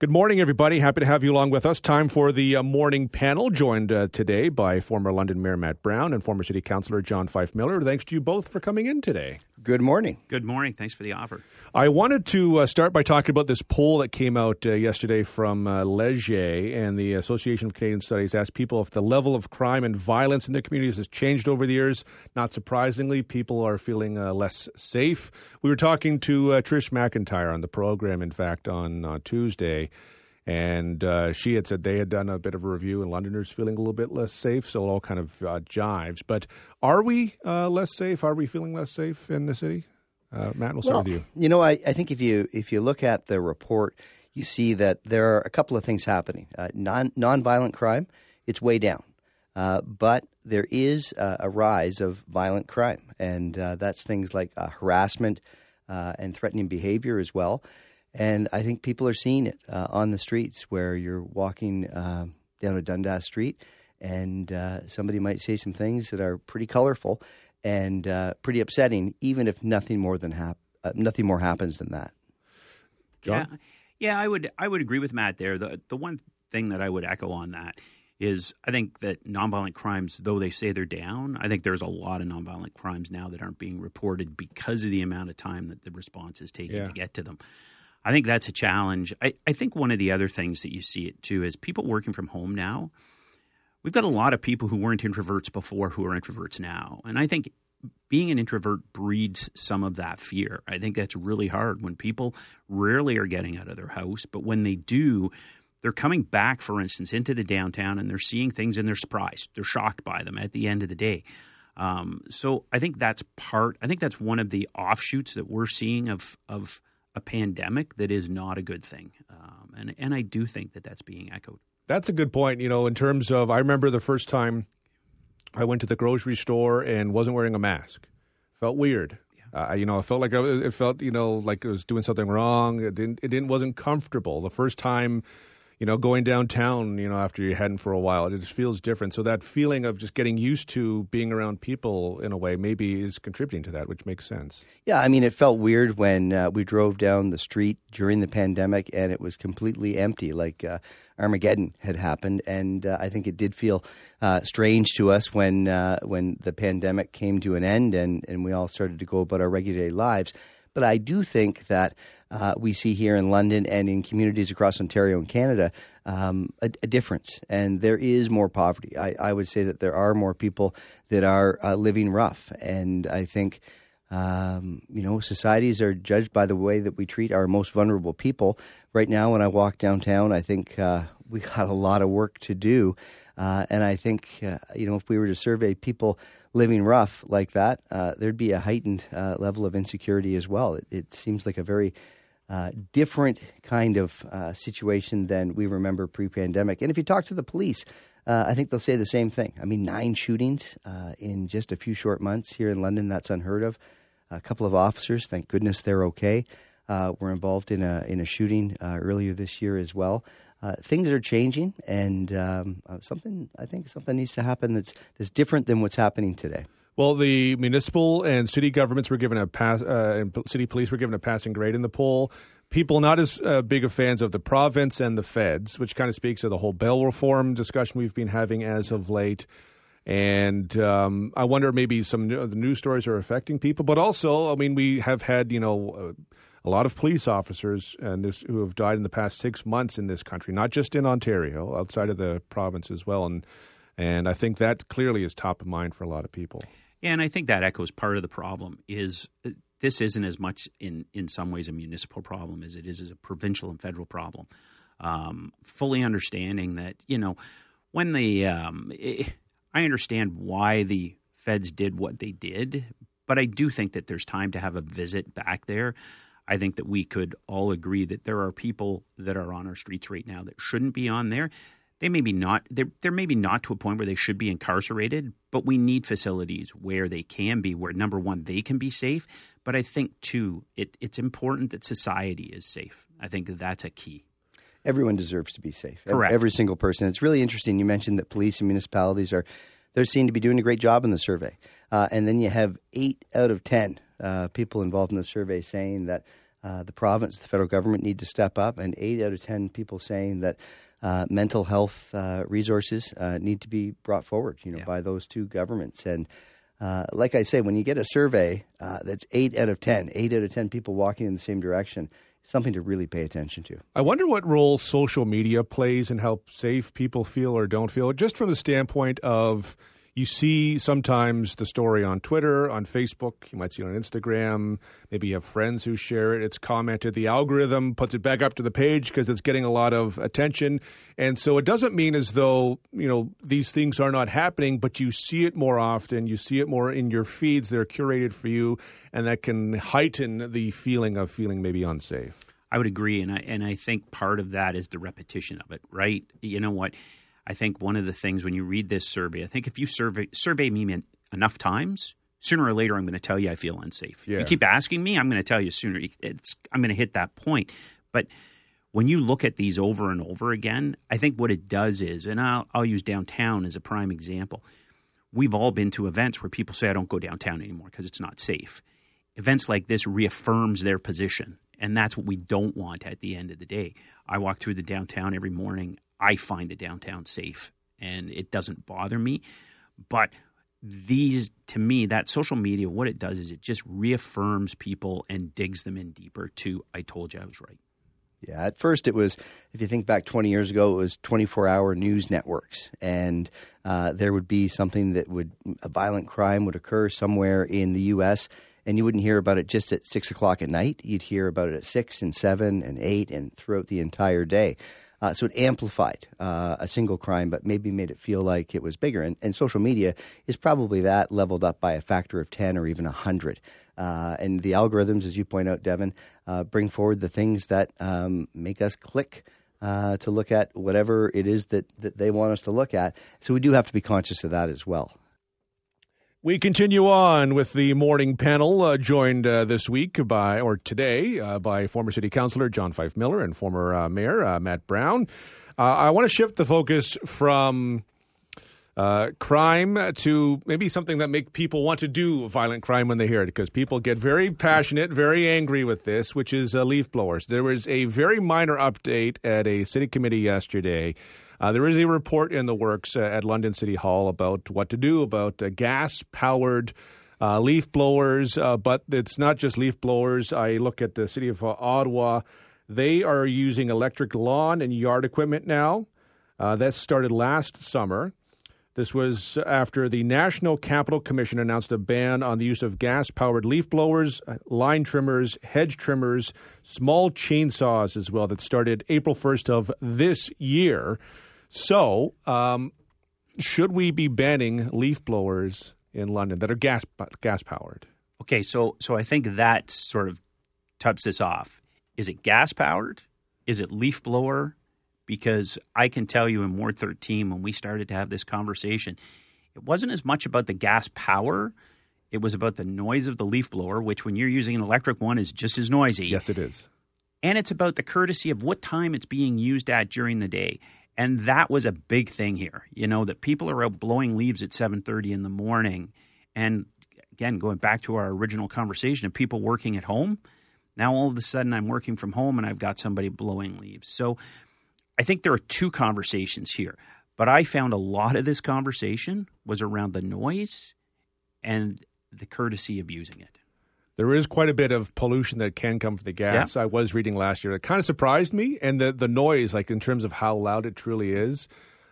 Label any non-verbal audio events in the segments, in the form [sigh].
Good morning, everybody. Happy to have you along with us. Time for the uh, morning panel, joined uh, today by former London Mayor Matt Brown and former City Councillor John Fyfe-Millar. Thanks to you both for coming in today. Good morning. Good morning. Thanks for the offer. I wanted to uh, start by talking about this poll that came out uh, yesterday from uh, Leger and the Association of Canadian Studies asked people if the level of crime and violence in their communities has changed over the years. Not surprisingly, people are feeling uh, less safe. We were talking to uh, Trish McIntyre on the program, in fact, on uh, And uh, she had said they had done a bit of a review, and Londoners feeling a little bit less safe. So it all kind of uh, jives. But are we uh, less safe? Are we feeling less safe in the city? Uh, Matt, we'll start well, with you. You know, I, I think if you if you look at the report, you see that there are a couple of things happening. Uh, non nonviolent crime, it's way down, uh, but there is a rise of violent crime, and that's things like harassment and threatening behavior as well. And I think people are seeing it uh, on the streets where you're walking uh, down a Dundas street and uh, somebody might say some things that are pretty colorful and uh, pretty upsetting, even if nothing more than hap- uh, nothing more happens than that. John? Yeah, yeah, I would I would agree with Matt there. The the one thing that I would echo on that is I think that nonviolent crimes, though they say they're down, I think there's a lot of nonviolent crimes now that aren't being reported because of the amount of time that the response is taking Yeah. to get to them. I think that's a challenge. I, I think one of the other things that you see it too is people working from home now. We've got a lot of people who weren't introverts before who are introverts now. And I think being an introvert breeds some of that fear. I think that's really hard when people rarely are getting out of their house, but when they do, they're coming back, for instance, into the downtown and they're seeing things and they're surprised. They're shocked by them at the end of the day. Um, so I think that's part. I think that's one of the offshoots that we're seeing of of a pandemic that is not a good thing. Um, and and I do think that that's being echoed. That's a good point. You know, in terms of, I remember the first time I went to the grocery store and wasn't wearing a mask. Felt weird. Uh, you know, it felt like I, it felt, you know, like I was doing something wrong. It didn't, it didn't, wasn't comfortable. The first time, you know, going downtown, you know, after you hadn't for a while, it just feels different. So that feeling of just getting used to being around people in a way maybe is contributing to that, which makes sense. Yeah, I mean, it felt weird when uh, we drove down the street during the pandemic and it was completely empty, like uh, Armageddon had happened. And uh, I think it did feel uh, strange to us when uh, when the pandemic came to an end and, and we all started to go about our regular day lives. But I do think that uh, we see here in London and in communities across Ontario and Canada um, a, a difference, and there is more poverty. I, I would say that there are more people that are uh, living rough, and I think um, you know, societies are judged by the way that we treat our most vulnerable people. Right now, when I walk downtown, I think uh, we got a lot of work to do. Uh, and I think, uh, you know, if we were to survey people living rough like that, uh, there'd be a heightened uh, level of insecurity as well. It, it seems like a very uh, different kind of uh, situation than we remember pre pandemic. And if you talk to the police, I think they'll say the same thing. I mean, nine shootings in just a few short months here in London, that's unheard of. A couple of officers, thank goodness they're okay, uh, were involved in a, in a shooting uh, earlier this year as well. Uh, things are changing, and um, uh, something I think something needs to happen that's that's different than what's happening today. Well, the municipal and city governments were given a pass, uh, and city police were given a passing grade in the poll. People not as uh, big of fans of the province and the feds, which kind of speaks to the whole bail reform discussion we've been having as of late. And um, I wonder maybe some new, the news stories are affecting people, but also, I mean, we have had you know uh, a lot of police officers and this who have died in the past six months in this country, not just in Ontario, outside of the province as well. And and I think that clearly is top of mind for a lot of people. Yeah, and I think that echoes part of the problem. Is uh, this isn't as much in in some ways a municipal problem as it is as a provincial and federal problem. Um, fully understanding that you know when the um, eh, I understand why the feds did what they did, but I do think that there's time to have a visit back there. I think that we could all agree that there are people that are on our streets right now that shouldn't be on there. They may be not they're they're maybe not to a point where they should be incarcerated, but we need facilities where they can be, where number one, they can be safe. But I think too, it, it's important that society is safe. I think that's a key. Everyone deserves to be safe. Correct. Every single person. It's really interesting. You mentioned that police and municipalities are they're seen to be doing a great job in the survey, uh, and then you have eight out of ten uh, people involved in the survey saying that uh, the province, the federal government need to step up, and eight out of 10 people saying that uh, mental health uh, resources uh, need to be brought forward, you know, Yeah. by those two governments. And uh, like I say, when you get a survey uh, that's eight out of 10, eight out of 10 people walking in the same direction, something to really pay attention to. I wonder what role social media plays in how safe people feel or don't feel, just from the standpoint of you see sometimes the story on Twitter, on Facebook, you might see it on Instagram, maybe you have friends who share it, it's commented, the algorithm puts it back up to the page because it's getting a lot of attention. And so it doesn't mean as though, you know, these things are not happening, but you see it more often, you see it more in your feeds, they're curated for you, and that can heighten the feeling of feeling maybe unsafe. I would agree, and I and I think part of that is the repetition of it, right? You know what? I think one of the things when you read this survey, I think if you survey survey me enough times, sooner or later I'm going to tell you I feel unsafe. Yeah. You keep asking me, I'm going to tell you sooner. It's I'm going to hit that point. But when you look at these over and over again, I think what it does is, and I'll, I'll use downtown as a prime example. We've all been to events where people say, I don't go downtown anymore because it's not safe. Events like this reaffirms their position. And that's what we don't want at the end of the day. I walk through the downtown every morning. I find the downtown safe and it doesn't bother me. But these, to me, that social media, what it does is it just reaffirms people and digs them in deeper to, I told you I was right. Yeah, at first it was, if you think back 20 years ago, it was 24 hour news networks. And uh, there would be something that would, a violent crime would occur somewhere in the U.S., and you wouldn't hear about it just at 6 o'clock at night. You'd hear about it at 6 and 7 and 8 and throughout the entire day. Uh, so it amplified uh, a single crime, but maybe made it feel like it was bigger. And, and social media is probably that leveled up by a factor of 10 or even 100. Uh, and the algorithms, as you point out, Devon, uh, bring forward the things that um, make us click uh, to look at whatever it is that, that they want us to look at. So we do have to be conscious of that as well. We continue on with the morning panel, uh, joined uh, this week by, or today, uh, by former City Councilor John Fyfe-Millar and former uh, Mayor uh, Matt Brown. Uh, I want to shift the focus from crime to maybe something that make people want to do violent crime when they hear it, because people get very passionate, very angry with this, which is leaf blowers. There was a very minor update at a city committee yesterday. Uh, there is a report in the works uh, at London City Hall about what to do about uh, gas powered uh, leaf blowers, uh, but it's not just leaf blowers. I look at the city of uh, Ottawa. They are using electric lawn and yard equipment now. That started last summer. This was after the National Capital Commission announced a ban on the use of gas powered leaf blowers, line trimmers, hedge trimmers, small chainsaws as well, that started April 1st of this year. So, um, should we be banning leaf blowers in London that are gas gas powered? Okay, so so I think that sort of tops this off. Is it gas powered? Is it leaf blower? Because I can tell you in Ward 13 when we started to have this conversation, it wasn't as much about the gas power. It was about the noise of the leaf blower, which when you're using an electric one is just as noisy. Yes, it is. and it's about the courtesy of what time it's being used at during the day and that was a big thing here you know that people are out blowing leaves at 7.30 in the morning. And again going back to our original conversation of people working at home now all of a sudden i'm working from home and i've got somebody blowing leaves. So i think there are two conversations here but i found a lot of this conversation was around the noise and the courtesy of using it There is quite a bit of pollution that can come from the gas. I was reading last year. It kind of surprised me, and the the noise, like in terms of how loud it truly is,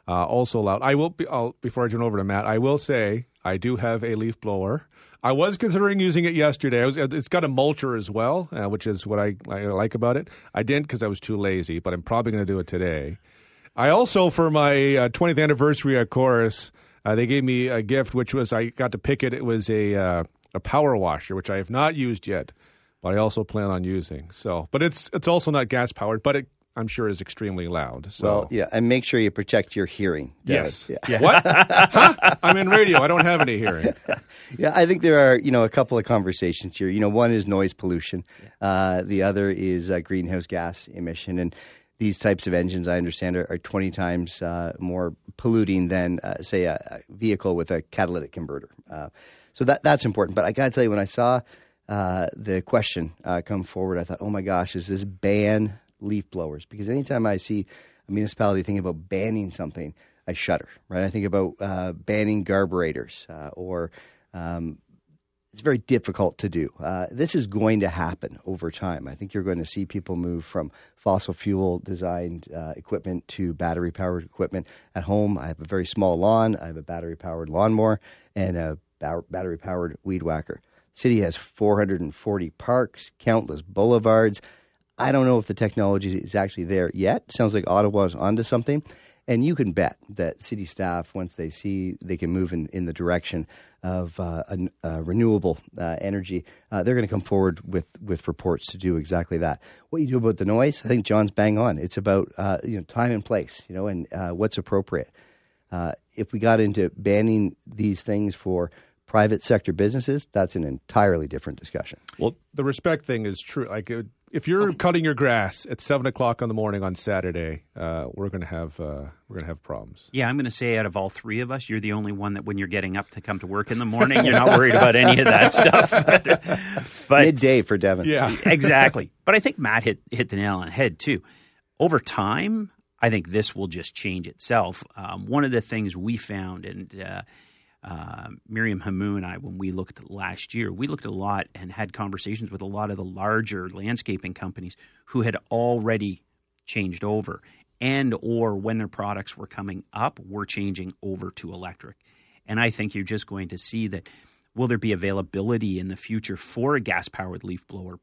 uh, also loud. I will be I'll, before I turn over to Matt. I will say I do have a leaf blower. I was considering using it yesterday. I was, it's got a mulcher as well, uh, which is what I, I like about it. I didn't because I was too lazy, but I'm probably going to do it today. I also, for my uh, 20th anniversary at Corus, uh, they gave me a gift, which was I got to pick it. It was a uh, a power washer, which I have not used yet, but I also plan on using. So, but it's it's also not gas powered, but it I'm sure is extremely loud. So, Well, yeah, and make sure you protect your hearing. Yes, Yeah. What? [laughs] huh? I'm in radio. I don't have any hearing. [laughs] Yeah, I think there are you know a couple of conversations here. You know, one is noise pollution, uh, the other is uh, greenhouse gas emission, and these types of engines, I understand, are, are twenty times uh, more polluting than uh, say a, a vehicle with a catalytic converter. So that that's important. But I got to tell you, when I saw uh, the question uh, come forward, I thought, oh my gosh, is this ban leaf blowers? Because anytime I see a municipality thinking about banning something, I shudder, right? I think about uh, banning carburetors uh, or um, it's very difficult to do. Uh, this is going to happen over time. I think you're going to see people move from fossil fuel designed uh, equipment to battery powered equipment. At home, I have a very small lawn. I have a battery powered lawnmower and a battery powered weed whacker. City has 440 parks, countless boulevards. I don't know if the technology is actually there yet. Sounds like Ottawa's onto something. And you can bet that city staff, once they see they can move in, in the direction of uh, a, a renewable uh, energy, uh, they're going to come forward with, with reports to do exactly that. What you do about the noise, I think John's bang on. It's about uh, you know time and place, you know, and uh, what's appropriate. Uh, if we got into banning these things for private sector businesses, that's an entirely different discussion. Well, the respect thing is true. Like if you're cutting your grass at seven o'clock in the morning on Saturday, uh, we're going to have uh, we're going to have problems. Yeah, I'm going to say out of all three of us, you're the only one that when you're getting up to come to work in the morning, you're not worried about any of that stuff. [laughs] but, but midday for Devon. Yeah, [laughs] exactly. But I think Matt hit hit the nail on the head too. Over time, I think this will just change itself. Um, one of the things we found, and uh, uh, Miriam Hamu and I, when we looked last year, we looked a lot and had conversations with a lot of the larger landscaping companies who had already changed over and or when their products were coming up were changing over to electric. And I think you're just going to see that will there be availability in the future for a gas powered leaf blower?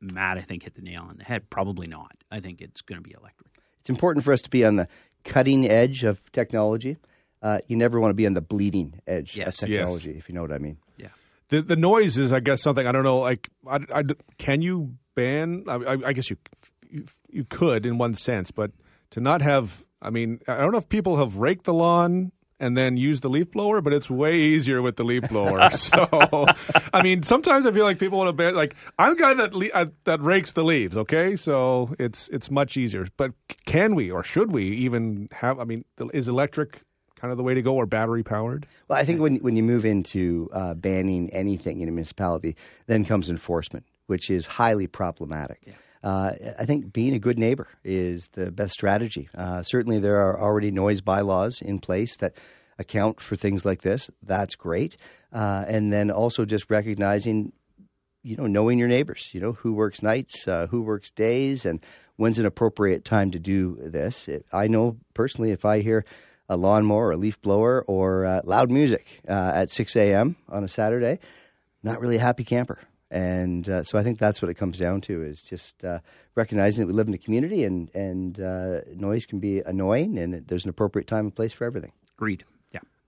Matt, I think hit the nail on the head. Probably not. I think it's going to be electric. It's important for us to be on the cutting edge of technology uh, you never want to be on the bleeding edge yes. of technology, yes. if you know what I mean. Yeah. The the noise is, I guess, something I don't know. Like, I, I, can you ban? I, I guess you, you you could in one sense, but to not have. I mean, I don't know if people have raked the lawn and then use the leaf blower, but it's way easier with the leaf blower. [laughs] so, I mean, sometimes I feel like people want to ban. Like, I'm the guy that le- uh, that rakes the leaves. Okay, so it's it's much easier. But can we or should we even have? I mean, is electric kind of the way to go, or battery powered? Well, I think when when you move into uh, banning anything in a municipality, then comes enforcement, which is highly problematic. Yeah. Uh, I think being a good neighbor is the best strategy. Uh, certainly, there are already noise bylaws in place that account for things like this. That's great. Uh, and then also just recognizing, you know, knowing your neighbors, you know, who works nights, uh, who works days, and when's an appropriate time to do this. It, I know personally if I hear a lawnmower or a leaf blower or uh, loud music uh, at 6 a.m. on a Saturday, not really a happy camper. And uh, so I think that's what it comes down to is just uh, recognizing that we live in a community and, and uh, noise can be annoying and there's an appropriate time and place for everything. Agreed.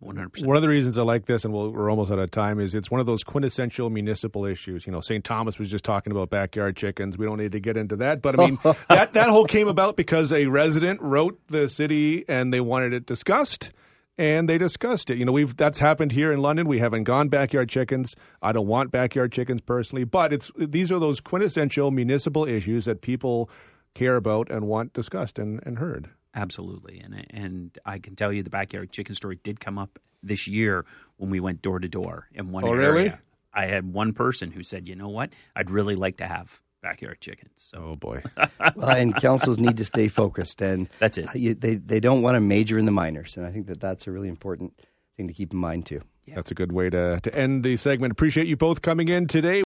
100%. One of the reasons I like this, and we are almost out of time, is it's one of those quintessential municipal issues. You know, St. Thomas was just talking about backyard chickens. We don't need to get into that, but I mean, [laughs] that that whole came about because a resident wrote the city and they wanted it discussed, and they discussed it. You know, we've that's happened here in London. We haven't gone backyard chickens. I don't want backyard chickens personally, but it's these are those quintessential municipal issues that people care about and want discussed and, and heard. Absolutely, and and I can tell you the backyard chicken story did come up this year when we went door to door in one oh, area. Really? I had one person who said, "You know what? I'd really like to have backyard chickens." So. Oh boy! [laughs] well, and councils need to stay focused, and that's it. You, they they don't want to major in the minors, and I think that that's a really important thing to keep in mind too. Yeah. That's a good way to to end the segment. Appreciate you both coming in today.